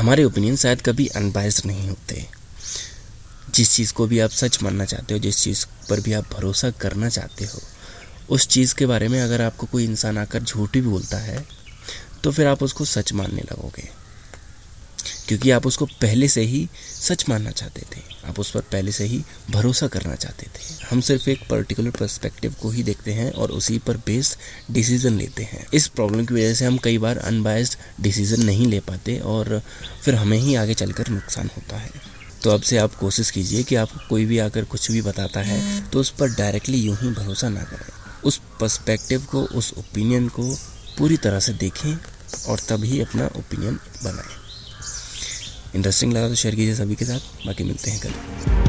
हमारे ओपिनियन शायद कभी अनबायस्ड नहीं होते। जिस चीज़ को भी आप सच मानना चाहते हो, जिस चीज़ पर भी आप भरोसा करना चाहते हो, उस चीज़ के बारे में अगर आपको कोई इंसान आकर झूठ भी बोलता है तो फिर आप उसको सच मानने लगोगे। क्योंकि आप उसको पहले से ही सच मानना चाहते थे। आप उस पर पहले से ही भरोसा करना चाहते थे। हम सिर्फ़ एक पर्टिकुलर पर्सपेक्टिव को ही देखते हैं और उसी पर बेस्ड डिसीज़न लेते हैं। इस प्रॉब्लम की वजह से हम कई बार अनबायस्ड डिसीज़न नहीं ले पाते और फिर हमें ही आगे चलकर नुकसान होता है। तो अब से आप कोशिश कीजिए कि आपको कोई भी आकर कुछ भी बताता है तो उस पर डायरेक्टली यूँ ही भरोसा ना करें। उस पर्सपेक्टिव को, उस ओपिनियन को पूरी तरह से देखें और तभी अपना ओपिनियन बनाएँ। इंटरेस्टिंग लगा तो शेयर कीजिए सभी के साथ। बाकी मिलते हैं कल।